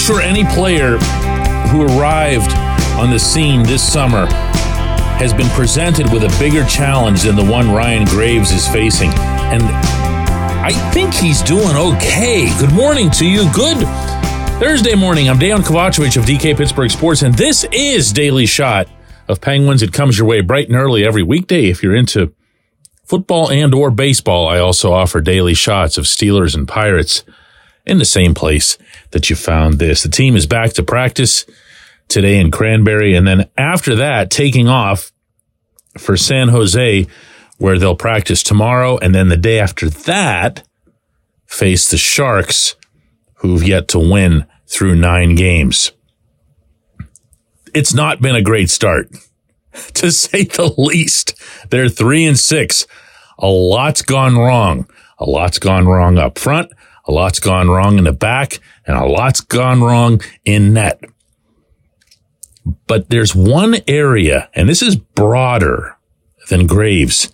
sure any player who arrived on the scene this summer has been presented with a bigger challenge than the one Ryan Graves is facing. And I think he's doing okay. Good morning to you. Good Thursday morning. I'm Dejan Kovacevic of DK Pittsburgh Sports, and this is Daily Shot of Penguins. It comes your way bright and early every weekday if you're into football and or baseball. I also offer daily shots of Steelers and Pirates in the same place that you found this. The team is back to practice today in Cranberry. And then after that, taking off for San Jose, where they'll practice tomorrow. And then the day after that, face the Sharks, who've yet to win through nine games. It's not been a great start, to say the least. They're three and six. A lot's gone wrong. A lot's gone wrong up front. A lot's gone wrong in the back and a lot's gone wrong in net. But there's one area, and this is broader than Graves,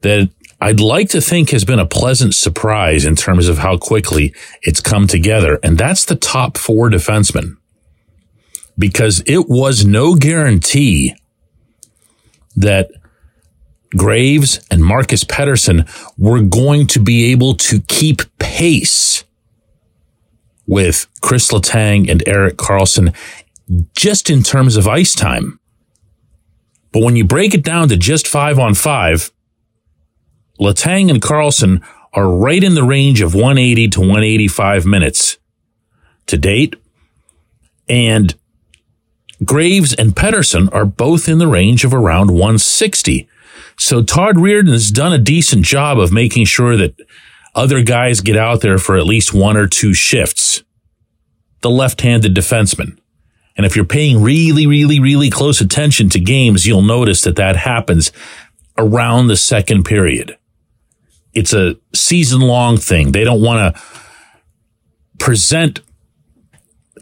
that I'd like to think has been a pleasant surprise in terms of how quickly it's come together. And that's the top four defensemen. Because it was no guarantee that Graves and Marcus Pettersson were going to be able to keep pace with Chris Letang and Erik Karlsson just in terms of ice time. But when you break it down to just five on five, Letang and Carlson are right in the range of 180 to 185 minutes to date. And Graves and Pettersson are both in the range of around 160. So Todd Reirden has done a decent job of making sure that other guys get out there for at least one or two shifts. The left-handed defenseman. And if you're paying really, really, really close attention to games, you'll notice that that happens around the second period. It's a season long thing. They don't want to present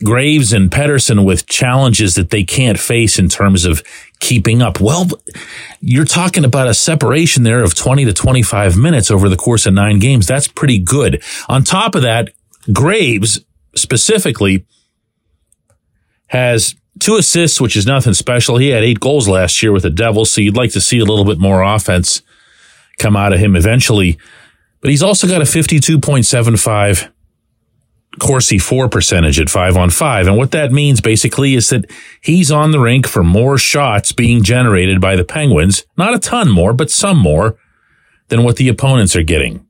Graves and Pettersson with challenges that they can't face in terms of keeping up. Well, you're talking about a separation there of 20 to 25 minutes over the course of nine games. That's pretty good. On top of that, Graves specifically has two assists, which is nothing special. He had eight goals last year with the Devils, so you'd like to see a little bit more offense come out of him eventually. But he's also got a 52.75 Corsi for percentage at five on five. And what that means basically is that he's on the rink for more shots being generated by the Penguins. Not a ton more, but some more than what the opponents are getting.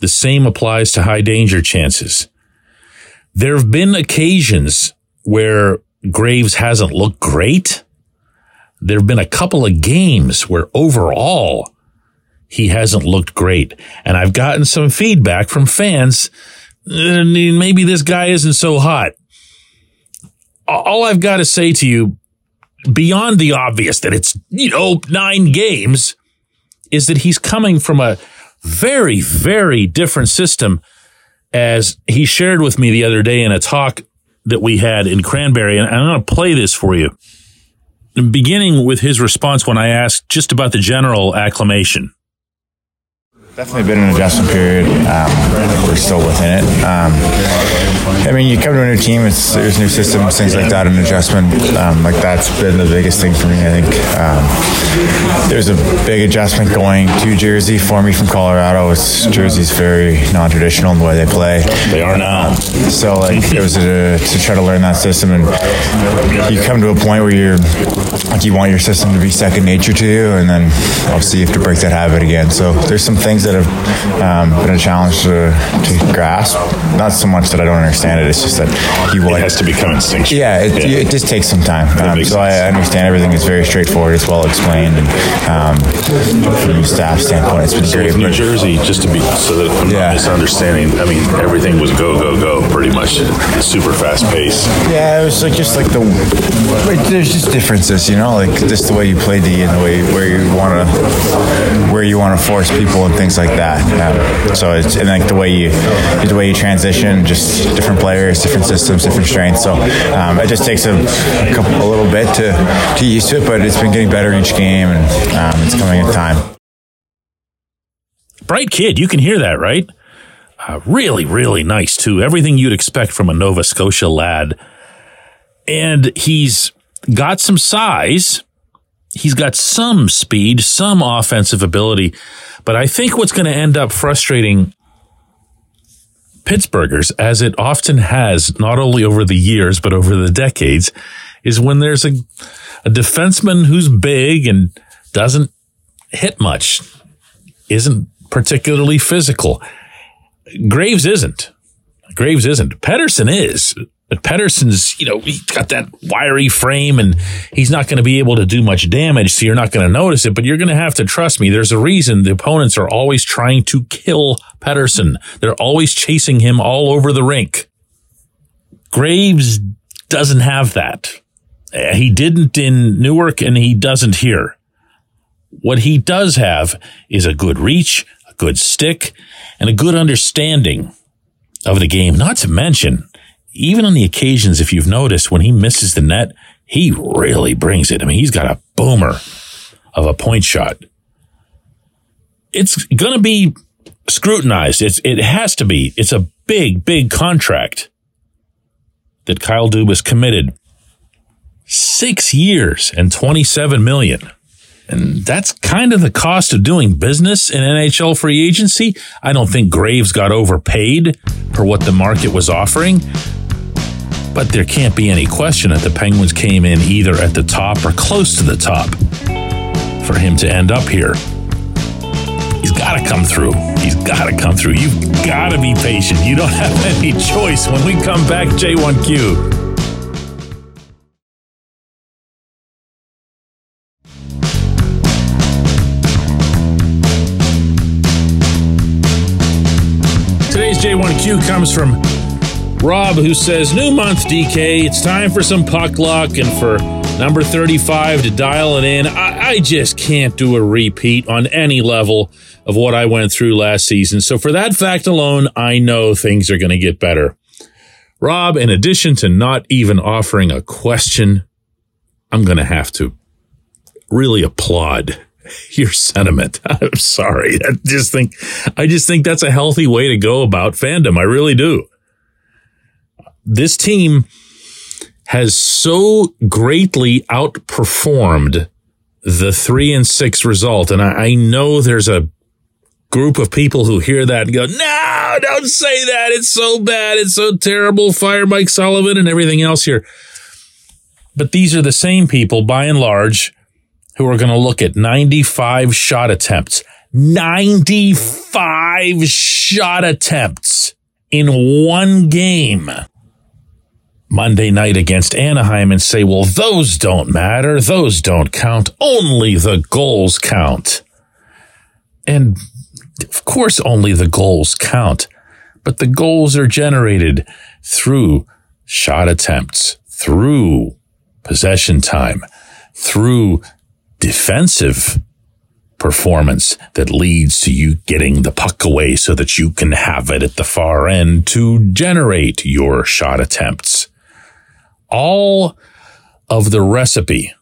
The same applies to high danger chances. There have been occasions where Graves hasn't looked great. There have been a couple of games where overall he hasn't looked great. And I've gotten some feedback from fans maybe this guy isn't so hot. All I've got to say to you, beyond the obvious that it's, you know, nine games, is that he's coming from a very, very different system as he shared with me the other day in a talk that we had in Cranberry. And I'm going to play this for you. Beginning with his response when I asked just about the general acclimation. Definitely been an adjustment period. Um, we're still within it. Um, I mean, you come to a new team, it's, there's new systems, things like that, an adjustment. Um, like that's been the biggest thing for me. I think um, there's a big adjustment going to Jersey for me from Colorado. It's Jersey's very non-traditional in the way they play. They are now. So like it was a, to try to learn that system, and you come to a point where you're like you want your system to be second nature to you, and then obviously you have to break that habit again. So there's some things things that have um, been a challenge to, to, grasp. Not so much that I don't understand it. It's just that you it has to become instinctual. Yeah, it, yeah. it just takes some time. Um, so I understand everything is very straightforward. It's well explained, and um, from a staff standpoint, it's been so great. New Jersey, just to be so that I'm yeah. not misunderstanding. I mean, everything was go go go, pretty much super fast pace. Yeah, it was like just like the there's just differences, you know, like just the way you play D and the way where you want to where you want to force people and things things like that. Um, so it's and like the way you the way you transition, just different players, different systems, different strengths. So um, it just takes a, a, couple, a little bit to to use to it, but it's been getting better each game, and um, it's coming in time. Bright kid, you can hear that, right? Uh, really, really nice too. Everything you'd expect from a Nova Scotia lad. And he's got some size. He's got some speed, some offensive ability. But I think what's going to end up frustrating Pittsburghers, as it often has, not only over the years, but over the decades, is when there's a, a defenseman who's big and doesn't hit much, isn't particularly physical. Graves isn't. Graves isn't. Pettersson is. But Pettersson's, you know, he's got that wiry frame and he's not going to be able to do much damage. So you're not going to notice it, but you're going to have to trust me. There's a reason the opponents are always trying to kill Pettersson. They're always chasing him all over the rink. Graves doesn't have that. Eh, he didn't in Newark and he doesn't here. What he does have is a good reach, a good stick, and a good understanding of the game. Not to mention, even on the occasions, if you've noticed, when he misses the net, he really brings it. I mean, he's got a boomer of a point shot. It's going to be scrutinized. It's, it has to be. It's a big, big contract that Kyle Dubas committed. Six years and 27 million. And that's kind of the cost of doing business in NHL free agency. I don't think Graves got overpaid for what the market was offering. But there can't be any question that the Penguins came in either at the top or close to the top for him to end up here. He's got to come through. He's got to come through. You've got to be patient. You don't have any choice. When we come back, J1Q. Today's J1Q comes from Rob, who says, New month, DK. It's time for some puck luck and for number 35 to dial it in. I, I just can't do a repeat on any level of what I went through last season. So, for that fact alone, I know things are going to get better. Rob, in addition to not even offering a question, I'm going to have to really applaud your sentiment. I'm sorry. I just think, I just think that's a healthy way to go about fandom. I really do this team has so greatly outperformed the three and six result. And I, I, know there's a group of people who hear that and go, no, don't say that. It's so bad. It's so terrible. Fire Mike Sullivan and everything else here. But these are the same people by and large who are going to look at 95 shot attempts. 95 shot attempts in one game. Monday night against Anaheim and say, well, those don't matter. Those don't count. Only the goals count. And of course, only the goals count, but the goals are generated through shot attempts, through possession time, through defensive performance that leads to you getting the puck away so that you can have it at the far end to generate your shot attempts all of the recipe,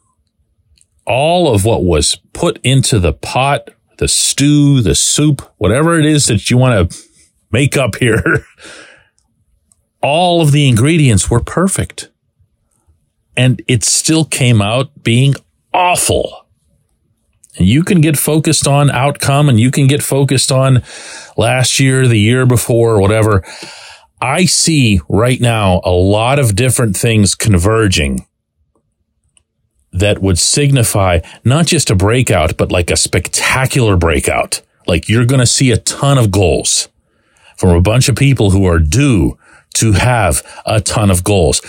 all of what was put into the pot, the stew, the soup, whatever it is that you want to make up here, all of the ingredients were perfect. And it still came out being awful. And you can get focused on outcome and you can get focused on last year, the year before, whatever. I see right now a lot of different things converging that would signify not just a breakout, but like a spectacular breakout. Like you're going to see a ton of goals from a bunch of people who are due to have a ton of goals.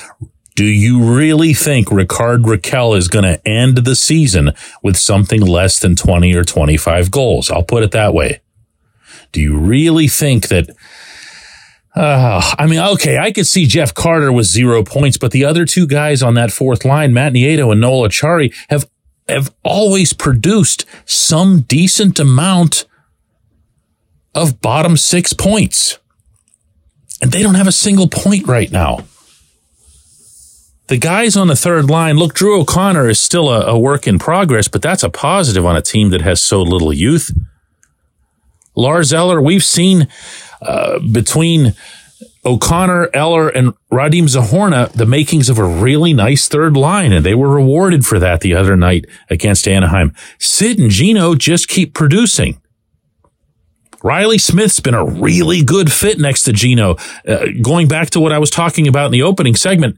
Do you really think Rickard Rakell is going to end the season with something less than 20 or 25 goals? I'll put it that way. Do you really think that uh, I mean, okay, I could see Jeff Carter with zero points, but the other two guys on that fourth line, Matt Nieto and Noel Acciari, have have always produced some decent amount of bottom six points. And they don't have a single point right now. The guys on the third line, look, Drew O'Connor is still a, a work in progress, but that's a positive on a team that has so little youth. Lars Eller, we've seen uh, between O'Connor, Eller, and Radim Zohorna the makings of a really nice third line, and they were rewarded for that the other night against Anaheim. Sid and Gino just keep producing. Reilly Smith's been a really good fit next to Gino. Uh, going back to what I was talking about in the opening segment,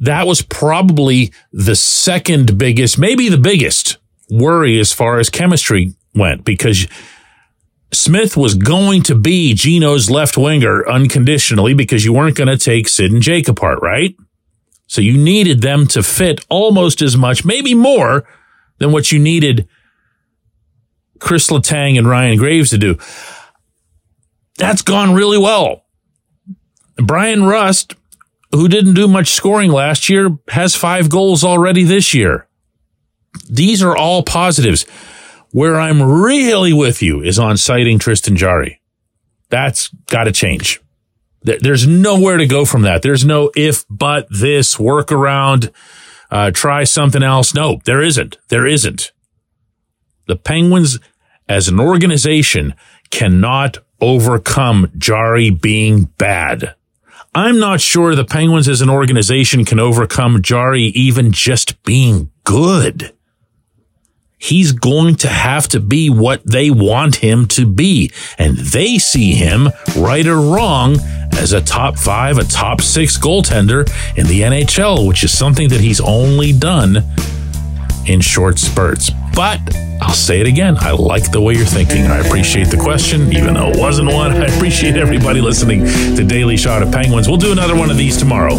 that was probably the second biggest, maybe the biggest worry as far as chemistry went because Smith was going to be Gino's left winger unconditionally because you weren't going to take Sid and Jake apart, right? So you needed them to fit almost as much, maybe more than what you needed Chris Letang and Ryan Graves to do. That's gone really well. Bryan Rust, who didn't do much scoring last year, has five goals already this year. These are all positives. Where I'm really with you is on citing Tristan Jarry. That's got to change. There's nowhere to go from that. There's no if, but, this, workaround, uh, try something else. No, there isn't. There isn't. The Penguins as an organization cannot overcome Jarry being bad. I'm not sure the Penguins as an organization can overcome Jarry even just being good. He's going to have to be what they want him to be. And they see him, right or wrong, as a top five, a top six goaltender in the NHL, which is something that he's only done in short spurts. But I'll say it again. I like the way you're thinking. I appreciate the question, even though it wasn't one. I appreciate everybody listening to Daily Shot of Penguins. We'll do another one of these tomorrow.